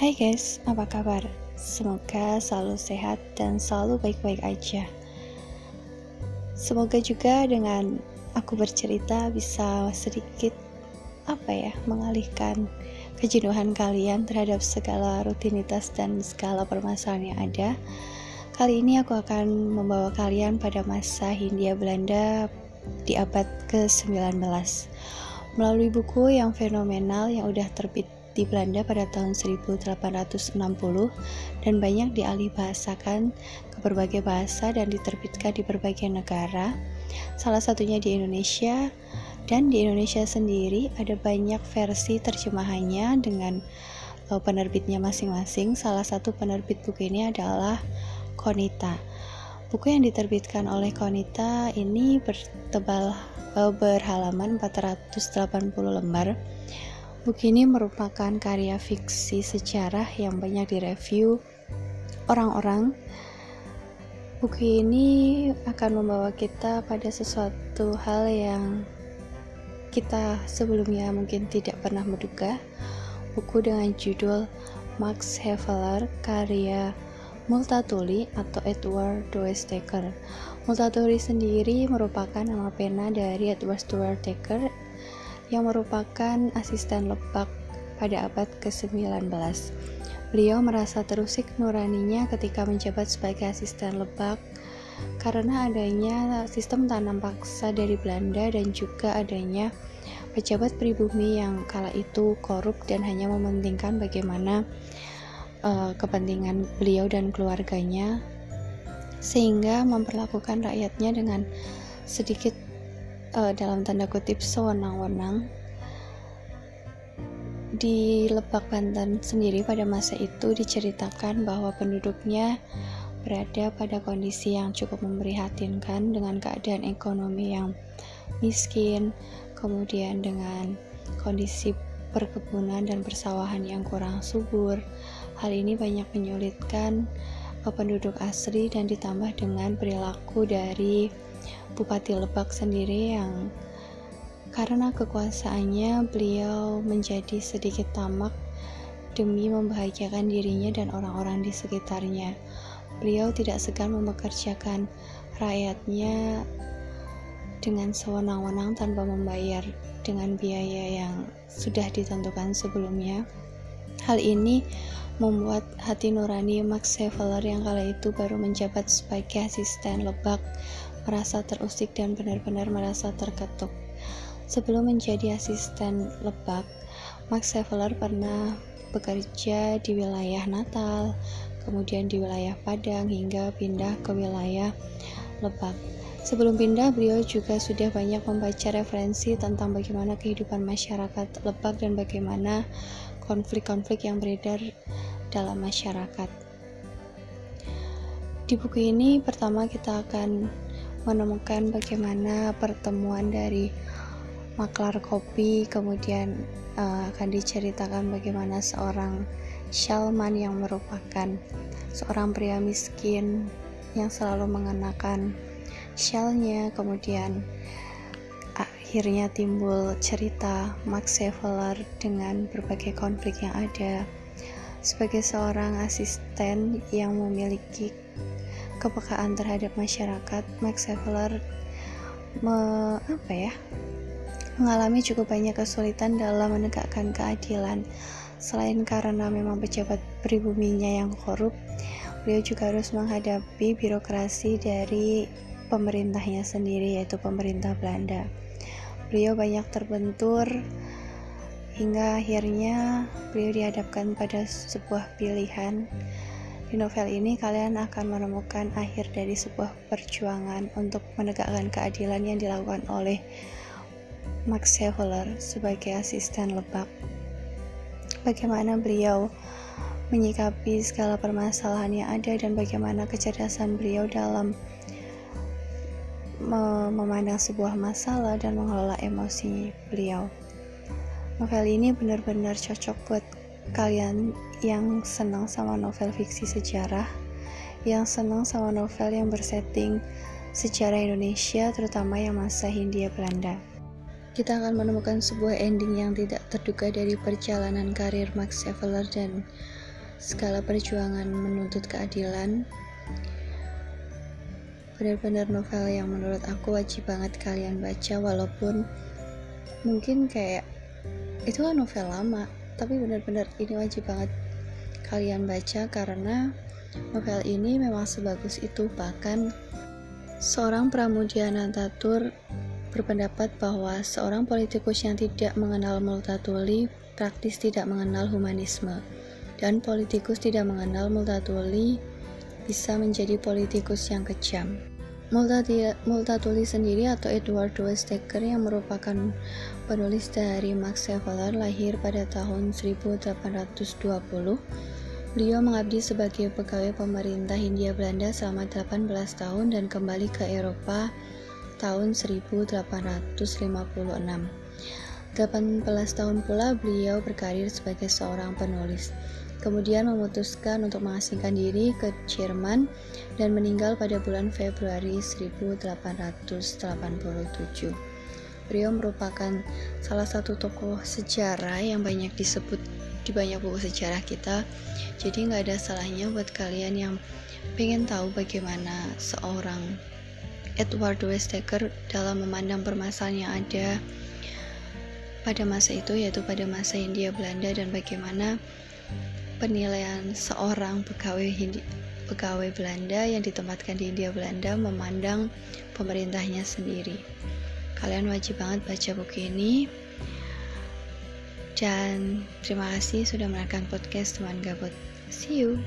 Hai guys, apa kabar? Semoga selalu sehat dan selalu baik-baik aja. Semoga juga dengan aku bercerita bisa sedikit apa ya, mengalihkan kejenuhan kalian terhadap segala rutinitas dan segala permasalahan yang ada. Kali ini aku akan membawa kalian pada masa Hindia Belanda di abad ke-19 melalui buku yang fenomenal yang udah terbit di Belanda pada tahun 1860 dan banyak dialih bahasakan ke berbagai bahasa dan diterbitkan di berbagai negara. Salah satunya di Indonesia dan di Indonesia sendiri ada banyak versi terjemahannya dengan uh, penerbitnya masing-masing. Salah satu penerbit buku ini adalah Konita. Buku yang diterbitkan oleh Konita ini bertebal uh, berhalaman 480 lembar Buku ini merupakan karya fiksi sejarah yang banyak direview orang-orang. Buku ini akan membawa kita pada sesuatu hal yang kita sebelumnya mungkin tidak pernah menduga. Buku dengan judul Max Havelaar karya Multatuli atau Edward Doestaker. Multatuli sendiri merupakan nama pena dari Edward Stuart yang merupakan asisten lebak pada abad ke-19. Beliau merasa terusik nuraninya ketika menjabat sebagai asisten lebak karena adanya sistem tanam paksa dari Belanda dan juga adanya pejabat pribumi yang kala itu korup dan hanya mementingkan bagaimana uh, kepentingan beliau dan keluarganya sehingga memperlakukan rakyatnya dengan sedikit uh, dalam tanda kutip sewenang-wenang di Lebak Banten sendiri pada masa itu diceritakan bahwa penduduknya berada pada kondisi yang cukup memprihatinkan dengan keadaan ekonomi yang miskin, kemudian dengan kondisi perkebunan dan persawahan yang kurang subur. Hal ini banyak menyulitkan eh, penduduk asli dan ditambah dengan perilaku dari Bupati Lebak sendiri yang karena kekuasaannya beliau menjadi sedikit tamak demi membahagiakan dirinya dan orang-orang di sekitarnya. Beliau tidak segan mempekerjakan rakyatnya dengan sewenang-wenang tanpa membayar dengan biaya yang sudah ditentukan sebelumnya. Hal ini membuat hati nurani Max Havelaar yang kala itu baru menjabat sebagai asisten lebak merasa terusik dan benar-benar merasa terketuk. Sebelum menjadi asisten lebak, Max Havelaar pernah bekerja di wilayah Natal, kemudian di wilayah Padang hingga pindah ke wilayah Lebak. Sebelum pindah, beliau juga sudah banyak membaca referensi tentang bagaimana kehidupan masyarakat Lebak dan bagaimana konflik-konflik yang beredar dalam masyarakat. Di buku ini pertama kita akan menemukan bagaimana pertemuan dari maklar kopi kemudian uh, akan diceritakan bagaimana seorang Shalman yang merupakan seorang pria miskin yang selalu mengenakan shellnya kemudian akhirnya timbul cerita Max Havelaar dengan berbagai konflik yang ada. Sebagai seorang asisten yang memiliki kepekaan terhadap masyarakat, Max Havelaar me, apa ya, mengalami cukup banyak kesulitan dalam menegakkan keadilan. Selain karena memang pejabat pribuminya yang korup, beliau juga harus menghadapi birokrasi dari pemerintahnya sendiri, yaitu pemerintah Belanda. Beliau banyak terbentur hingga akhirnya beliau dihadapkan pada sebuah pilihan di novel ini kalian akan menemukan akhir dari sebuah perjuangan untuk menegakkan keadilan yang dilakukan oleh Max Havelaar sebagai asisten lebak. Bagaimana beliau menyikapi segala permasalahan yang ada dan bagaimana kecerdasan beliau dalam memandang sebuah masalah dan mengelola emosi beliau. Novel ini benar-benar cocok buat kalian yang senang sama novel fiksi sejarah, yang senang sama novel yang bersetting sejarah Indonesia, terutama yang masa Hindia Belanda. Kita akan menemukan sebuah ending yang tidak terduga dari perjalanan karir Max Havelaar dan segala perjuangan menuntut keadilan benar-benar novel yang menurut aku wajib banget kalian baca walaupun mungkin kayak itu kan novel lama tapi benar-benar ini wajib banget kalian baca karena novel ini memang sebagus itu bahkan seorang Pramudia Nantatur berpendapat bahwa seorang politikus yang tidak mengenal Multatuli praktis tidak mengenal humanisme dan politikus tidak mengenal Multatuli bisa menjadi politikus yang kejam. Multatuli sendiri atau Edward Westaker yang merupakan penulis dari Max Havelaar lahir pada tahun 1820. Beliau mengabdi sebagai pegawai pemerintah Hindia Belanda selama 18 tahun dan kembali ke Eropa tahun 1856. 18 tahun pula beliau berkarir sebagai seorang penulis kemudian memutuskan untuk mengasingkan diri ke Jerman dan meninggal pada bulan Februari 1887. Beliau merupakan salah satu tokoh sejarah yang banyak disebut di banyak buku sejarah kita. Jadi nggak ada salahnya buat kalian yang pengen tahu bagaimana seorang Edward Westaker dalam memandang permasalahan yang ada pada masa itu yaitu pada masa Hindia Belanda dan bagaimana penilaian seorang pegawai Hindi, pegawai Belanda yang ditempatkan di India Belanda memandang pemerintahnya sendiri. Kalian wajib banget baca buku ini. Dan terima kasih sudah menonton podcast teman gabut. See you.